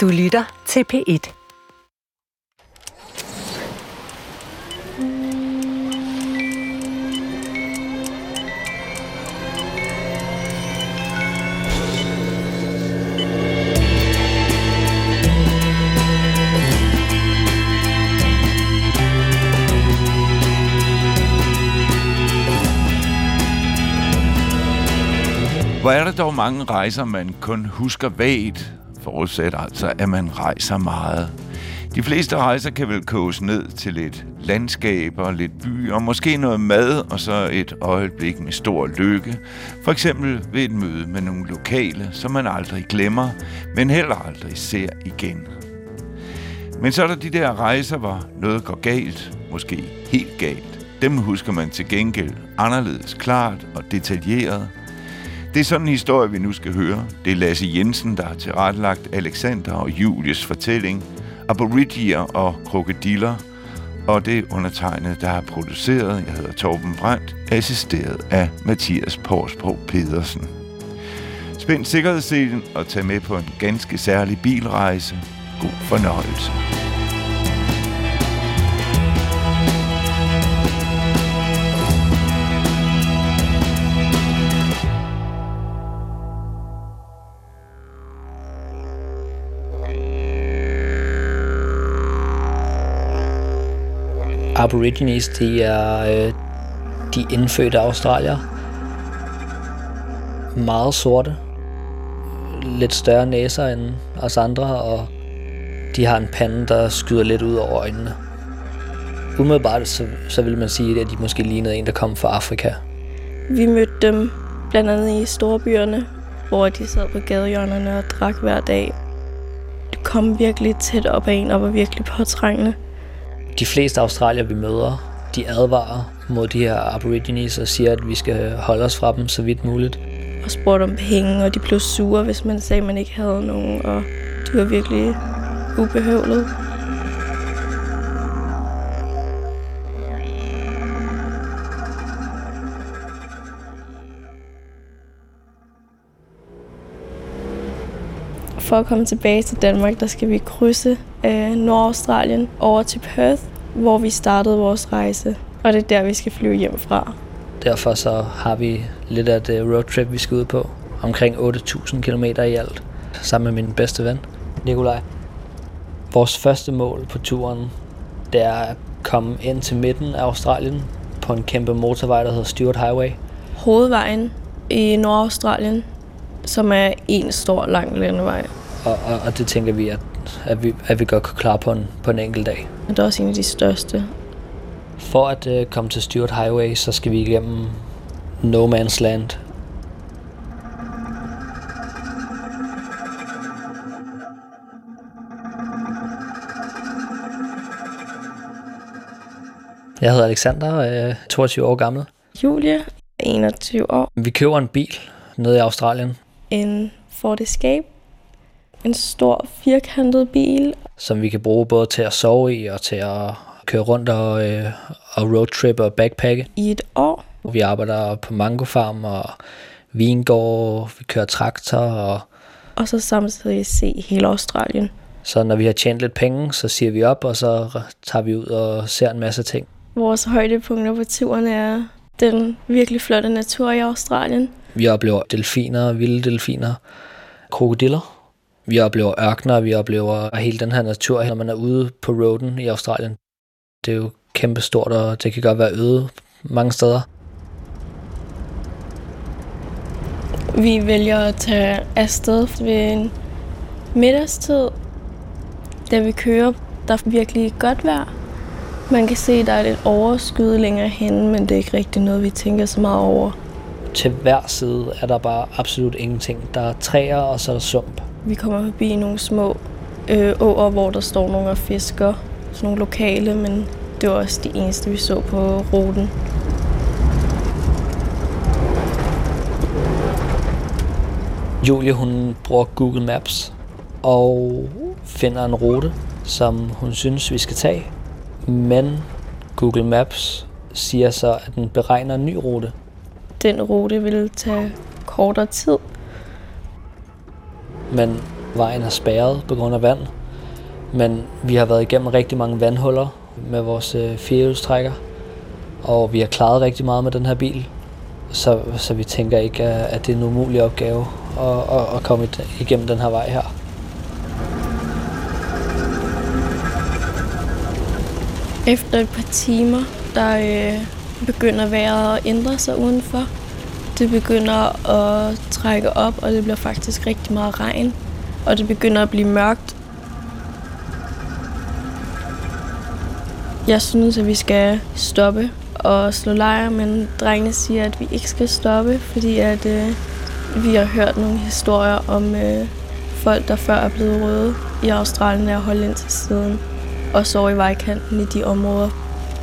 Du lytter til P1. Hvor er der dog mange rejser, man kun husker vagt, forudsat altså, at man rejser meget. De fleste rejser kan vel koges ned til lidt landskab og lidt by, og måske noget mad, og så et øjeblik med stor lykke. For eksempel ved et møde med nogle lokale, som man aldrig glemmer, men heller aldrig ser igen. Men så er der de der rejser, hvor noget går galt, måske helt galt. Dem husker man til gengæld anderledes klart og detaljeret – det er sådan en historie, vi nu skal høre. Det er Lasse Jensen, der har tilrettelagt Alexander og Julies fortælling, Aborigier og krokodiller, og det er undertegnet, der har produceret, jeg hedder Torben Brandt, assisteret af Mathias Porsbro Pedersen. Spænd sikkerhedsselen og tag med på en ganske særlig bilrejse. God fornøjelse. Aborigines, de er øh, de indfødte australier. Meget sorte. Lidt større næser end os andre, og de har en pande, der skyder lidt ud over øjnene. Umiddelbart så, så vil man sige, at de måske lignede en, der kom fra Afrika. Vi mødte dem blandt andet i storbyerne, hvor de sad på gadehjørnerne og drak hver dag. De kom virkelig tæt op ad en og var virkelig påtrængende de fleste australier, vi møder, de advarer mod de her aborigines og siger, at vi skal holde os fra dem så vidt muligt. Og spurgte om penge, og de blev sure, hvis man sagde, at man ikke havde nogen, og de var virkelig ubehøvlet. For at komme tilbage til Danmark, der skal vi krydse øh, Nordaustralien over til Perth, hvor vi startede vores rejse. Og det er der, vi skal flyve hjem fra. Derfor så har vi lidt af et øh, roadtrip, vi skal ud på. Omkring 8.000 km i alt, sammen med min bedste ven, Nikolaj. Vores første mål på turen, det er at komme ind til midten af Australien på en kæmpe motorvej, der hedder Stuart Highway. Hovedvejen i Nordaustralien, som er en stor lang landevej. Og, og, og det tænker vi, at at vi, at vi godt kan klare på en, på en enkelt dag. Det er også en af de største. For at uh, komme til Stuart Highway, så skal vi igennem No Man's Land. Jeg hedder Alexander, øh, 22 år gammel. Julie, 21 år. Vi køber en bil nede i Australien. En Ford Escape en stor firkantet bil. Som vi kan bruge både til at sove i og til at køre rundt og, øh, og roadtrip og backpacke. I et år. Vi arbejder på Mango Farm og vingård, vi kører traktor og... Og så samtidig se hele Australien. Så når vi har tjent lidt penge, så siger vi op, og så tager vi ud og ser en masse ting. Vores højdepunkter på turen er den virkelig flotte natur i Australien. Vi oplever delfiner, vilde delfiner, krokodiller, vi oplever ørkner, vi oplever hele den her natur, når man er ude på roaden i Australien. Det er jo kæmpe stort, og det kan godt være øde mange steder. Vi vælger at tage afsted ved en middagstid, da vi kører. Der er virkelig godt vejr. Man kan se, at der er lidt overskyet længere hen, men det er ikke rigtig noget, vi tænker så meget over. Til hver side er der bare absolut ingenting. Der er træer, og så er der sump. Vi kommer forbi nogle små øh, åer, hvor der står nogle og fisker. Sådan nogle lokale, men det var også de eneste, vi så på ruten. Julie, hun bruger Google Maps og finder en rute, som hun synes, vi skal tage. Men Google Maps siger så, at den beregner en ny rute. Den rute vil tage kortere tid, men Vejen er spærret på grund af vand, men vi har været igennem rigtig mange vandhuller med vores øh, firehjulstrækker, og vi har klaret rigtig meget med den her bil, så, så vi tænker ikke, at det er en umulig opgave at, at, at komme igennem den her vej her. Efter et par timer, der øh, begynder vejret at ændre sig udenfor. Det begynder at trække op, og det bliver faktisk rigtig meget regn. Og det begynder at blive mørkt. Jeg synes, at vi skal stoppe og slå lejr, men drengene siger, at vi ikke skal stoppe, fordi at, øh, vi har hørt nogle historier om øh, folk, der før er blevet røde i Australien og holdt ind til siden og sover i vejkanten i de områder,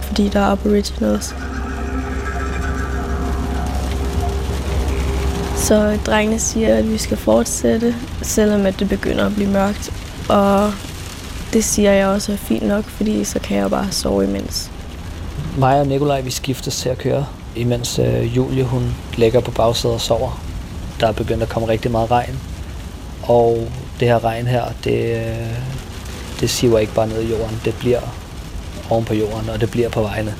fordi der er aboriginals. Så drengene siger, at vi skal fortsætte, selvom at det begynder at blive mørkt. Og det siger jeg også er fint nok, fordi så kan jeg bare sove imens. Mig og Nikolaj, vi skiftes til at køre, imens øh, Julie hun ligger på bagsædet og sover. Der er begyndt at komme rigtig meget regn. Og det her regn her, det, øh, det siver ikke bare ned i jorden, det bliver oven på jorden, og det bliver på vejene.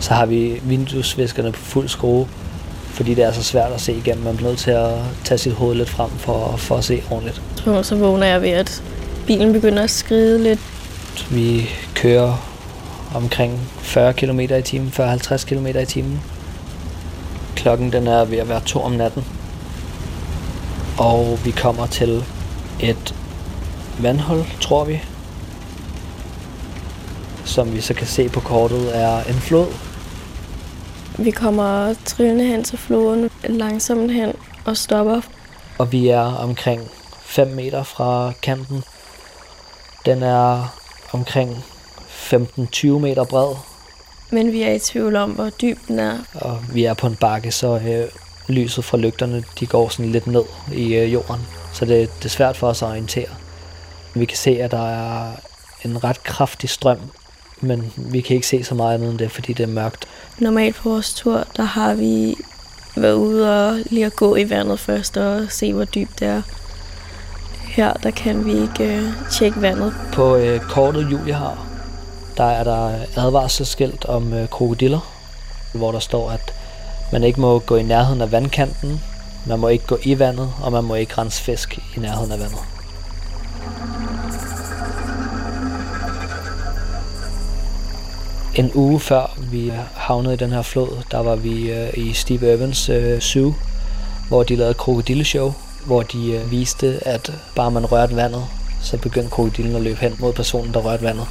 Så har vi vinduesviskerne på fuld skrue, fordi det er så svært at se igennem. Man bliver nødt til at tage sit hoved lidt frem for, for at se ordentligt. Så, så vågner jeg ved, at bilen begynder at skride lidt. Vi kører omkring 40 km i timen, 40-50 km i timen. Klokken den er ved at være to om natten. Og vi kommer til et vandhul, tror vi. Som vi så kan se på kortet er en flod. Vi kommer trillende hen til floden, langsomt hen og stopper. Og vi er omkring 5 meter fra kanten. Den er omkring 15-20 meter bred. Men vi er i tvivl om, hvor dyb den er. Og vi er på en bakke, så øh, lyset fra lygterne de går sådan lidt ned i øh, jorden. Så det, det er svært for os at orientere. Vi kan se, at der er en ret kraftig strøm, men vi kan ikke se så meget andet end det, fordi det er mørkt. Normalt på vores tur, der har vi været ude og lige at gå i vandet først og se, hvor dybt det er. Her, der kan vi ikke øh, tjekke vandet. På øh, kortet, Julie har, der er der advarselsskilt om øh, krokodiller, hvor der står, at man ikke må gå i nærheden af vandkanten, man må ikke gå i vandet, og man må ikke rense fisk i nærheden af vandet. En uge før vi havnede i den her flod, der var vi øh, i Steve Irvins øh, Zoo, hvor de lavede krokodilleshow, hvor de øh, viste, at bare man rørte vandet, så begyndte krokodillen at løbe hen mod personen, der rørte vandet.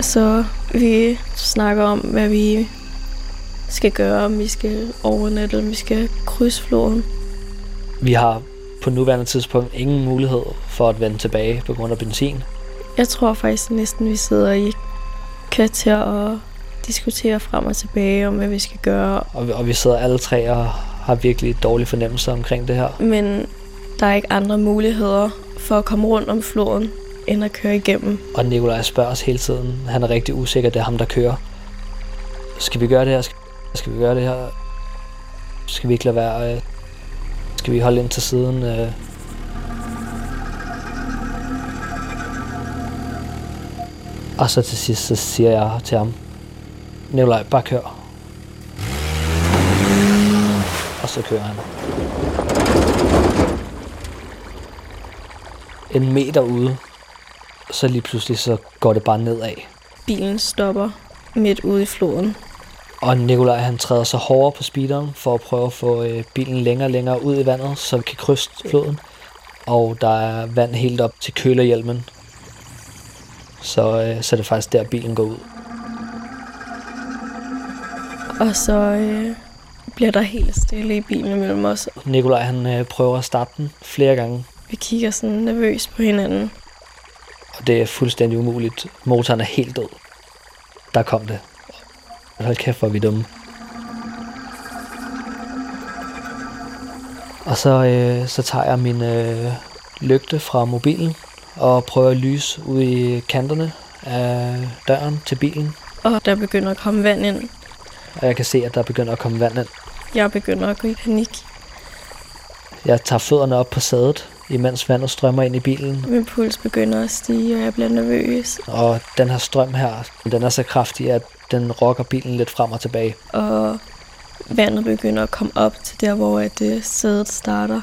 Så vi snakker om, hvad vi skal gøre, om vi skal overnatte, om vi skal krydse floden. Vi har på nuværende tidspunkt ingen mulighed for at vende tilbage på grund af benzin. Jeg tror faktisk næsten, vi sidder i kvarter og diskuterer frem og tilbage om, hvad vi skal gøre. Og vi, og vi sidder alle tre og har virkelig dårlige fornemmelser omkring det her. Men der er ikke andre muligheder for at komme rundt om floden, end at køre igennem. Og Nikolaj spørger os hele tiden. Han er rigtig usikker, det er ham, der kører. Skal vi gøre det her? Skal vi gøre det her? Skal vi ikke lade være? Skal vi holde ind til siden? Øh? Og så til sidst, så siger jeg til ham, Nikolaj, bare kør. Og så kører han. En meter ude, så lige pludselig så går det bare nedad. Bilen stopper midt ude i floden. Og Nikolaj han træder så hårdere på speederen for at prøve at få øh, bilen længere og længere ud i vandet, så vi kan krydse floden. Og der er vand helt op til kølerhjelmen. Så, øh, så er det faktisk der, bilen går ud. Og så øh, bliver der helt stille i bilen mellem os. Nikolaj han øh, prøver at starte den flere gange. Vi kigger sådan nervøst på hinanden. Og det er fuldstændig umuligt. Motoren er helt død. Der kom det. Hold kæft, hvor vi dumme. Og så, øh, så tager jeg min øh, lygte fra mobilen og prøver at lyse ud i kanterne af døren til bilen. Og der begynder at komme vand ind. og jeg kan se, at der begynder at komme vand ind. Jeg begynder at gå i panik. Jeg tager fødderne op på sædet, imens vandet strømmer ind i bilen. Min puls begynder at stige, og jeg bliver nervøs. Og den her strøm her, den er så kraftig, at den rokker bilen lidt frem og tilbage. Og vandet begynder at komme op til der, hvor at, uh, sædet starter.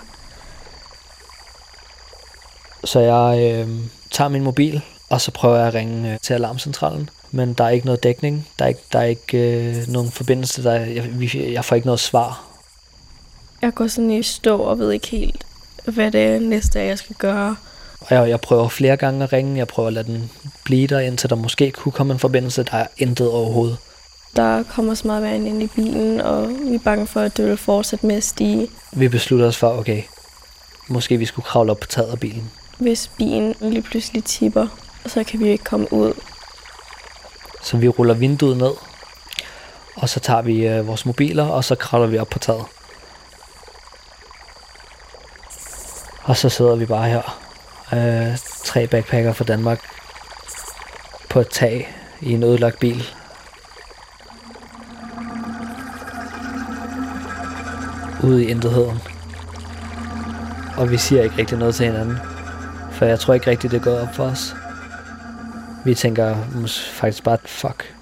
Så jeg øh, tager min mobil, og så prøver jeg at ringe øh, til alarmcentralen. Men der er ikke noget dækning. Der er ikke, der er ikke øh, nogen forbindelse. Der er, jeg, jeg får ikke noget svar. Jeg går sådan i stå og ved ikke helt, hvad det er næste, jeg skal gøre. Og jeg, jeg prøver flere gange at ringe. Jeg prøver at lade den blive der, indtil der måske kunne komme en forbindelse. Der er intet overhovedet. Der kommer så meget vand ind i bilen, og vi er bange for, at det vil fortsætte med at stige. Vi beslutter os for, okay, måske vi skulle kravle op på taget af bilen. Hvis bilen lige pludselig tipper, så kan vi ikke komme ud. Så vi ruller vinduet ned, og så tager vi øh, vores mobiler, og så kravler vi op på taget. Og så sidder vi bare her, øh, tre backpacker fra Danmark, på et tag i en ødelagt bil. Ude i intetheden. Og vi siger ikke rigtig noget til hinanden. For jeg tror ikke rigtig, det går op for os. Vi tænker faktisk bare, fuck.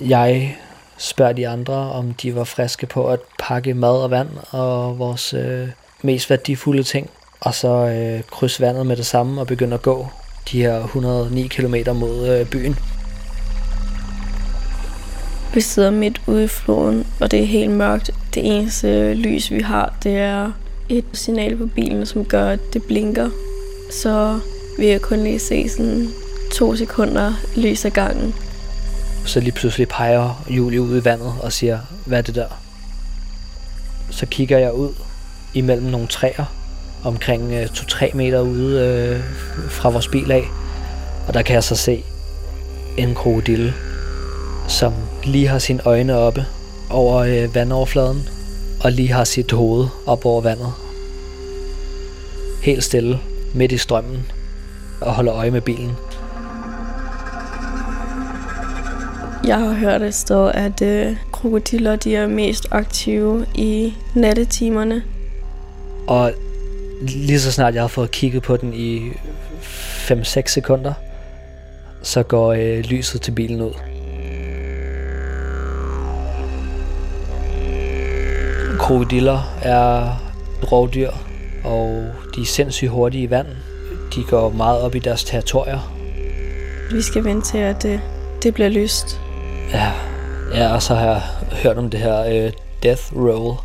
Jeg spørger de andre, om de var friske på at pakke mad og vand og vores øh, mest værdifulde ting. Og så øh, krydse vandet med det samme og begynde at gå de her 109 km mod øh, byen. Vi sidder midt ude i floden, og det er helt mørkt. Det eneste øh, lys, vi har, det er et signal på bilen, som gør, at det blinker. Så vi kan kun lige se sådan to sekunder lys ad gangen. Så lige pludselig peger Julie ud i vandet og siger, hvad er det der? Så kigger jeg ud imellem nogle træer, omkring øh, 2-3 meter ude øh, fra vores bil af. Og der kan jeg så se en krokodille, som lige har sine øjne oppe over øh, vandoverfladen, og lige har sit hoved op over vandet. Helt stille, midt i strømmen, og holder øje med bilen. Jeg har hørt et sted, at øh, krokodiller de er mest aktive i nattetimerne. Og lige så snart jeg har fået kigget på den i 5-6 sekunder, så går øh, lyset til bilen ud. Krokodiller er rovdyr, og de er sindssygt hurtige i vand. De går meget op i deres territorier. Vi skal vente til, at det, det bliver lyst. Ja, ja og så har jeg hørt om det her øh, death roll,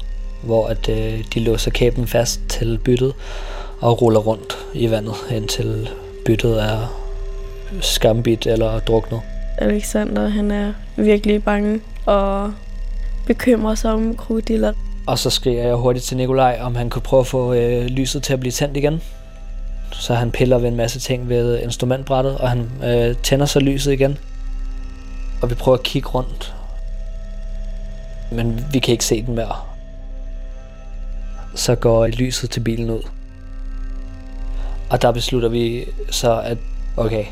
hvor at, øh, de låser kæben fast til byttet og ruller rundt i vandet, indtil byttet er skambit eller druknet. Alexander, han er virkelig bange og bekymrer sig om krokodiller. Og så skriger jeg hurtigt til Nikolaj, om han kunne prøve at få øh, lyset til at blive tændt igen. Så han piller ved en masse ting ved instrumentbrættet, og han øh, tænder så lyset igen. Og vi prøver at kigge rundt. Men vi kan ikke se den mere. Så går lyset til bilen ud. Og der beslutter vi så, at okay,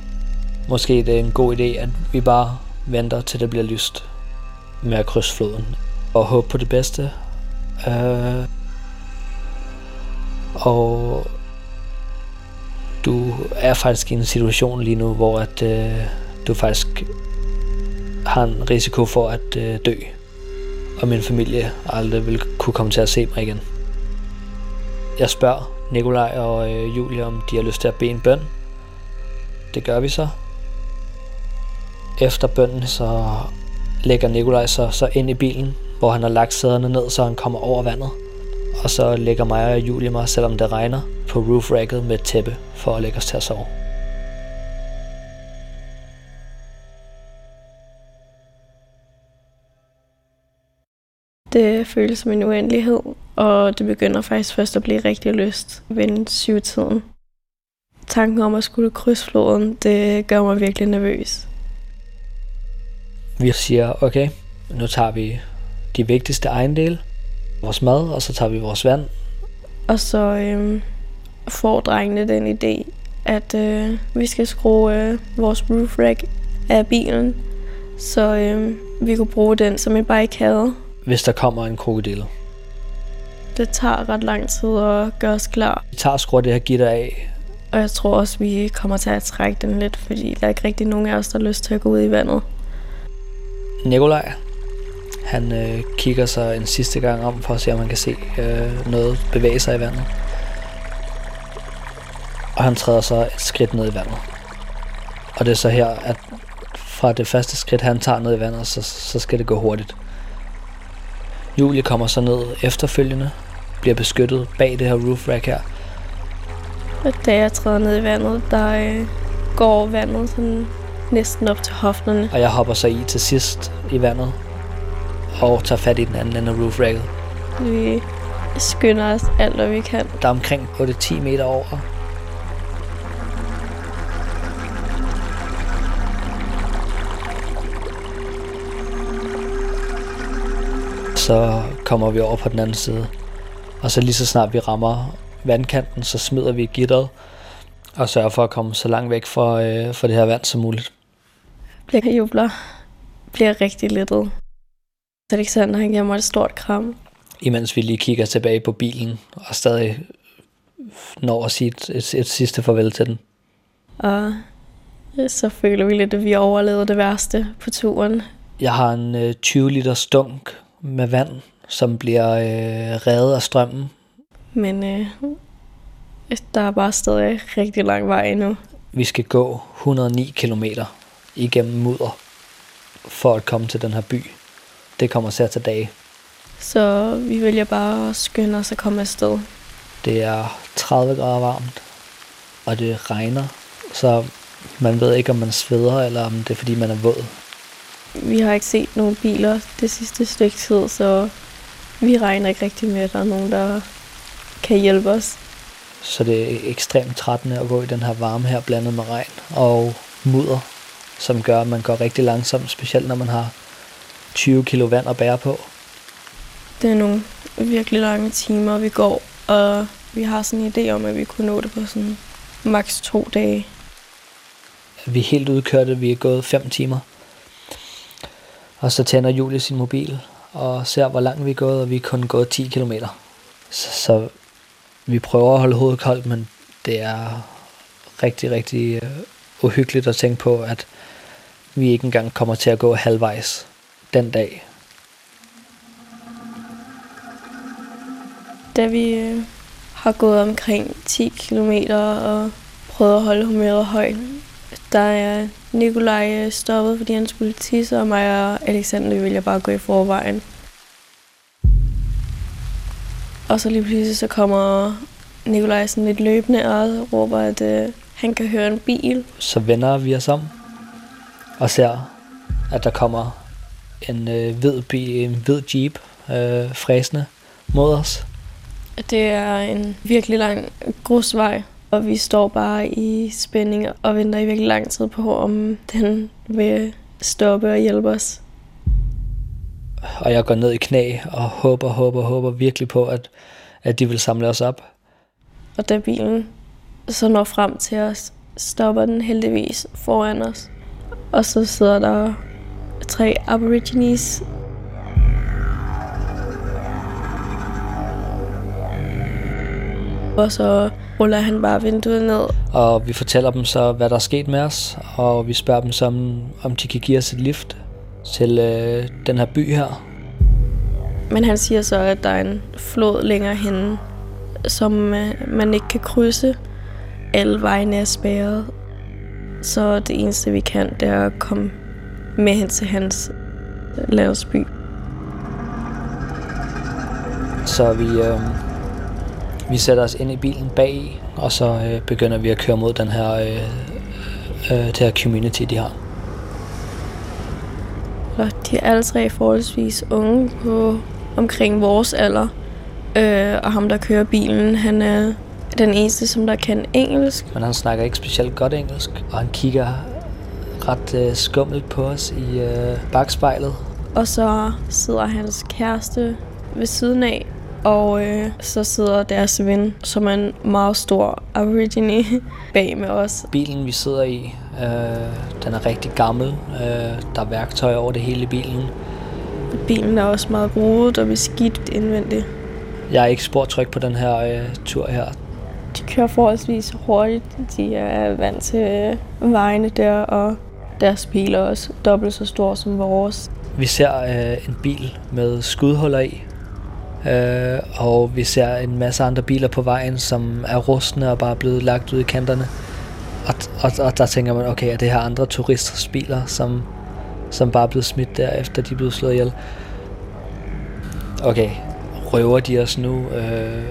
måske det er en god idé, at vi bare venter til det bliver lyst med at krydse floden. Og håbe på det bedste. Øh, og du er faktisk i en situation lige nu, hvor at, øh, du faktisk har en risiko for at øh, dø. Og min familie aldrig vil kunne komme til at se mig igen. Jeg spørger Nikolaj og øh, Julie, om de har lyst til at bede en bøn. Det gør vi så. Efter bønnen, så lægger Nikolaj sig så ind i bilen, hvor han har lagt sæderne ned, så han kommer over vandet. Og så lægger mig og Julie mig, selvom det regner, på roofracket med et tæppe, for at lægge os til at sove. Det føles som en uendelighed, og det begynder faktisk først at blive rigtig lyst ved syvtiden. Tanken om at skulle krydse floden, det gør mig virkelig nervøs. Vi siger, okay, nu tager vi de vigtigste ejendele, vores mad, og så tager vi vores vand. Og så øhm, får drengene den idé, at øh, vi skal skrue øh, vores roof rack af bilen, så øh, vi kunne bruge den som en barrikade. Hvis der kommer en krokodille. Det tager ret lang tid at gøre os klar, Vi tager skruer det her gitter af. og jeg tror også, vi kommer til at trække den lidt, fordi der er ikke rigtig nogen af os, der har lyst til at gå ud i vandet. Nikolaj, han øh, kigger sig en sidste gang om for at se, om han kan se øh, noget bevæge sig i vandet. Og han træder så et skridt ned i vandet. Og det er så her, at fra det første skridt, han tager ned i vandet, så, så skal det gå hurtigt. Julie kommer så ned efterfølgende, bliver beskyttet bag det her roof rack her, Og da jeg træder ned i vandet, der øh, går vandet sådan næsten op til hofterne. og jeg hopper så i til sidst i vandet, og tager fat i den anden ende af roof racket. Vi skynder os alt, hvad vi kan. Der er omkring 8-10 meter over. Så kommer vi over på den anden side. Og så lige så snart vi rammer vandkanten, så smider vi gitteret og sørger for at komme så langt væk fra, øh, fra det her vand som muligt. Bliver jubler. Bliver rigtig lettet. Så Alexander, han giver mig et stort kram. Imens vi lige kigger tilbage på bilen og stadig når at sige et, et, et sidste farvel til den. Og så føler vi lidt, at vi overlevede det værste på turen. Jeg har en øh, 20 liter stunk med vand, som bliver øh, reddet af strømmen. Men øh, der er bare stadig rigtig lang vej endnu. Vi skal gå 109 km igennem mudder for at komme til den her by. Det kommer til at tage dage. Så vi vælger bare at skynde os at komme afsted. Det er 30 grader varmt, og det regner, så man ved ikke, om man sveder, eller om det er, fordi man er våd. Vi har ikke set nogen biler det sidste stykke tid, så vi regner ikke rigtig med, at der er nogen, der kan hjælpe os. Så det er ekstremt trættende at gå i den her varme her, blandet med regn og mudder, som gør, at man går rigtig langsomt, specielt når man har 20 kilo vand at bære på. Det er nogle virkelig lange timer, vi går, og vi har sådan en idé om, at vi kunne nå det på sådan maks to dage. Vi er helt udkørte, vi er gået 5 timer. Og så tænder Julie sin mobil og ser, hvor langt vi er gået, og vi er kun gået 10 km. Så, så vi prøver at holde hovedet koldt, men det er rigtig, rigtig øh, uhyggeligt at tænke på, at vi ikke engang kommer til at gå halvvejs den dag. Da vi øh, har gået omkring 10 km og prøvet at holde humøret højt, der er Nikolaj øh, stoppet, fordi han skulle tisse, og mig og Alexander vi ville bare gå i forvejen. Og så lige pludselig så kommer Nikolaj sådan lidt løbende og råber, at øh, han kan høre en bil. Så vender vi os om og ser, at der kommer en øh, hvid, bi- en hvid jeep øh, fræsende mod os. Det er en virkelig lang grusvej, og vi står bare i spænding og venter i virkelig lang tid på, om den vil stoppe og hjælpe os. Og jeg går ned i knæ og håber, håber, håber virkelig på, at, at de vil samle os op. Og da bilen så når frem til os, stopper den heldigvis foran os. Og så sidder der tre aborigines. Og så ruller han bare vinduet ned. Og vi fortæller dem så, hvad der er sket med os, og vi spørger dem så, om, de kan give os et lift til øh, den her by her. Men han siger så, at der er en flod længere henne, som øh, man ikke kan krydse. Alle vejene er spærret. Så det eneste, vi kan, det er at komme med hen til hans landsby. Så vi, øh, vi sætter os ind i bilen bag, og så øh, begynder vi at køre mod den her, øh, øh, det her community, de har. Og de er alle tre forholdsvis unge på omkring vores alder. Øh, og ham, der kører bilen, han er den eneste, som der kan engelsk. Men han snakker ikke specielt godt engelsk, og han kigger ret øh, skummelt på os i øh, bagspejlet. Og så sidder hans kæreste ved siden af, Og øh, så sidder deres ven, som er en meget stor aborigine, bag med os. Bilen, vi sidder i, øh, den er rigtig gammel. Øh, der er værktøj over det hele i bilen. Bilen er også meget rodet og beskidt indvendigt. Jeg er ikke sportryk på den her øh, tur her. De kører forholdsvis hurtigt. De er vant til øh, vejene der, og deres bil er også dobbelt så stor som vores. Vi ser øh, en bil med skudhuller i, øh, og vi ser en masse andre biler på vejen, som er rustne og bare blevet lagt ud i kanterne. Og, og, og der tænker man, okay, er det her andre turisters biler, som, som bare er blevet smidt der, efter de er blevet slået ihjel? Okay, røver de os nu? Øh,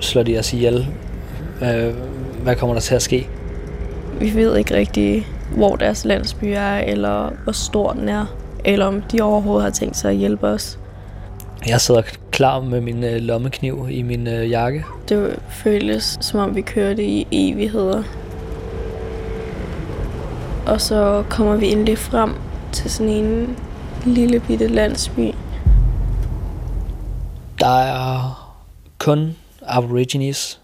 slår de os ihjel? Øh, hvad kommer der til at ske? Vi ved ikke rigtig, hvor deres landsby er, eller hvor stor den er, eller om de overhovedet har tænkt sig at hjælpe os. Jeg sidder klar med min øh, lommekniv i min øh, jakke. Det føles, som om vi kørte i evigheder. Og så kommer vi endelig frem til sådan en lille bitte landsby. Der er kun aborigines.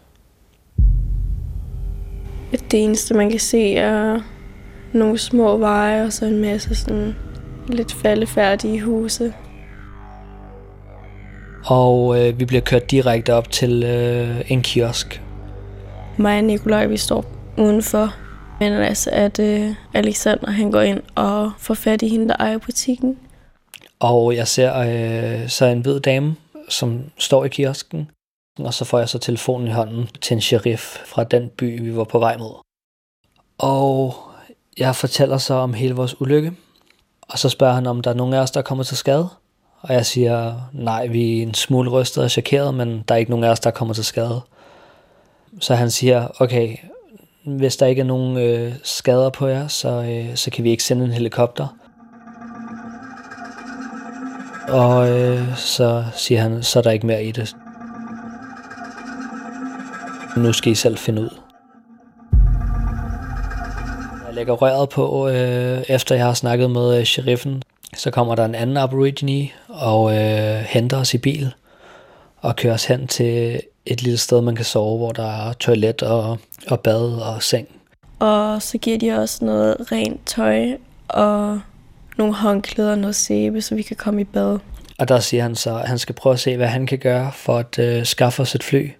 Det eneste, man kan se, er nogle små veje og så en masse sådan lidt faldefærdige huse. Og øh, vi bliver kørt direkte op til øh, en kiosk. Mig og Nikolaj, vi står udenfor. Men altså, at øh, Alexander han går ind og får fat i hende, der ejer butikken. Og jeg ser øh, så en hvid dame, som står i kiosken. Og så får jeg så telefonen i hånden til en sheriff fra den by, vi var på vej mod. Og jeg fortæller så om hele vores ulykke. Og så spørger han, om der er nogen af os, der kommer til skade. Og jeg siger, nej, vi er en smule rystet og chokeret, men der er ikke nogen af os, der kommer til skade. Så han siger, okay, hvis der ikke er nogen øh, skader på jer, så, øh, så kan vi ikke sende en helikopter. Og øh, så siger han, så er der ikke mere i det. Nu skal I selv finde ud. Jeg lægger røret på, øh, efter jeg har snakket med øh, sheriffen. Så kommer der en anden aborigine og øh, henter os i bil og kører os hen til et lille sted, man kan sove, hvor der er toilet og, og bad og seng. Og så giver de os noget rent tøj og nogle håndklæder og noget sæbe, så vi kan komme i bad. Og der siger han så, at han skal prøve at se, hvad han kan gøre for at øh, skaffe os et fly.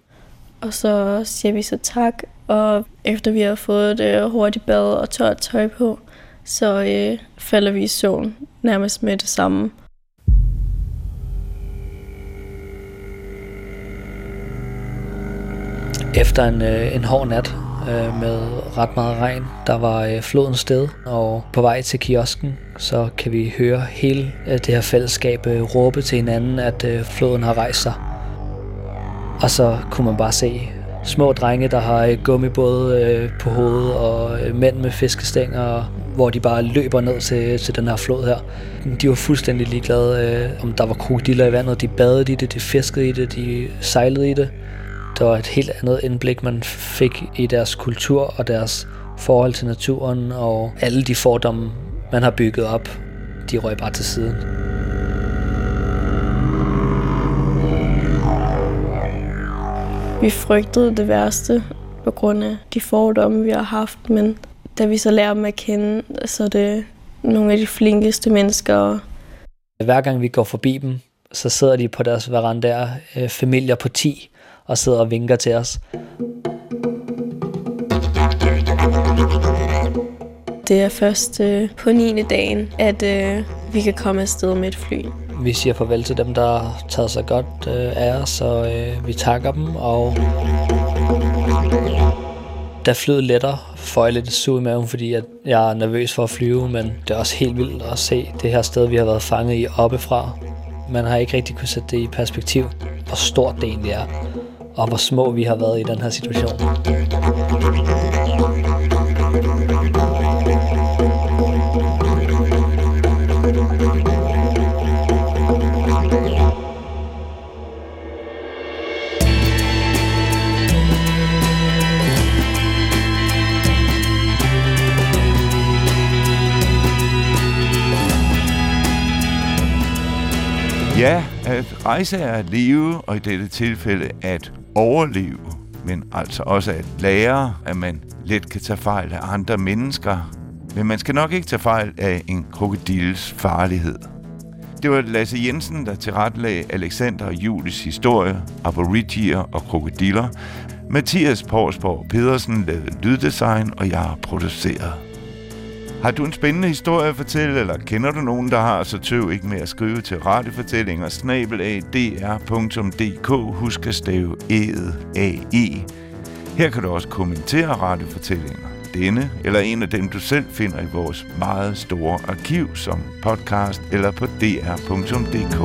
Og så siger vi så tak, og efter vi har fået et øh, hurtigt bad og tørt tøj på, så øh, falder vi i søvn nærmest med det samme. Efter en, øh, en hård nat øh, med ret meget regn, der var øh, floden sted, og på vej til kiosken, så kan vi høre hele øh, det her fællesskab øh, råbe til hinanden, at øh, floden har rejst sig. Og så kunne man bare se små drenge, der har øh, gummibåde øh, på hovedet, og øh, mænd med fiskestænger, hvor de bare løber ned til, til den her flod her. De var fuldstændig ligeglade, øh, om der var krokodiller i vandet. De badede i det, de fiskede i det, de sejlede i det. Det var et helt andet indblik, man fik i deres kultur og deres forhold til naturen, og alle de fordomme, man har bygget op, de røg bare til siden. Vi frygtede det værste på grund af de fordomme, vi har haft, men da vi så lærer dem at kende, så er det nogle af de flinkeste mennesker. Hver gang vi går forbi dem, så sidder de på deres verandaer, øh, familier på 10, og sidder og vinker til os. Det er først øh, på 9. dagen, at øh, vi kan komme afsted med et fly. Vi siger farvel til dem, der har taget sig godt øh, af os, og øh, vi takker dem, og da flyet letter, får jeg lidt sur i maven, fordi at jeg er nervøs for at flyve, men det er også helt vildt at se det her sted, vi har været fanget i oppefra. Man har ikke rigtig kunne sætte det i perspektiv, hvor stort det egentlig er, og hvor små vi har været i den her situation. Ja, at rejse er at leve, og i dette tilfælde at overleve, men altså også at lære, at man let kan tage fejl af andre mennesker. Men man skal nok ikke tage fejl af en krokodils farlighed. Det var Lasse Jensen, der tilrettelagde Alexander og Julies historie, aboriginer og krokodiller. Mathias Porsborg Pedersen lavede lyddesign, og jeg har produceret. Har du en spændende historie at fortælle, eller kender du nogen, der har, så tøv ikke med at skrive til radiofortællinger snabelag.dr.dk. Husk at stave æget A-E. Her kan du også kommentere radiofortællinger. Denne eller en af dem, du selv finder i vores meget store arkiv som podcast eller på dr.dk.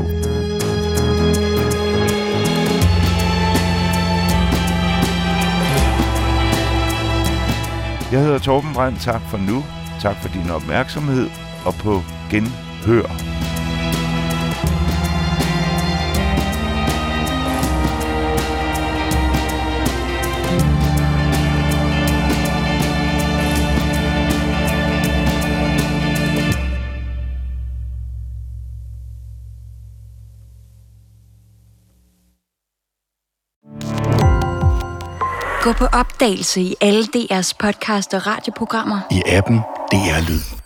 Jeg hedder Torben Brandt. Tak for nu. Tak for din opmærksomhed og på genhør. Gå på opdagelse i alle DR's podcast og radioprogrammer. I appen DR Lyd.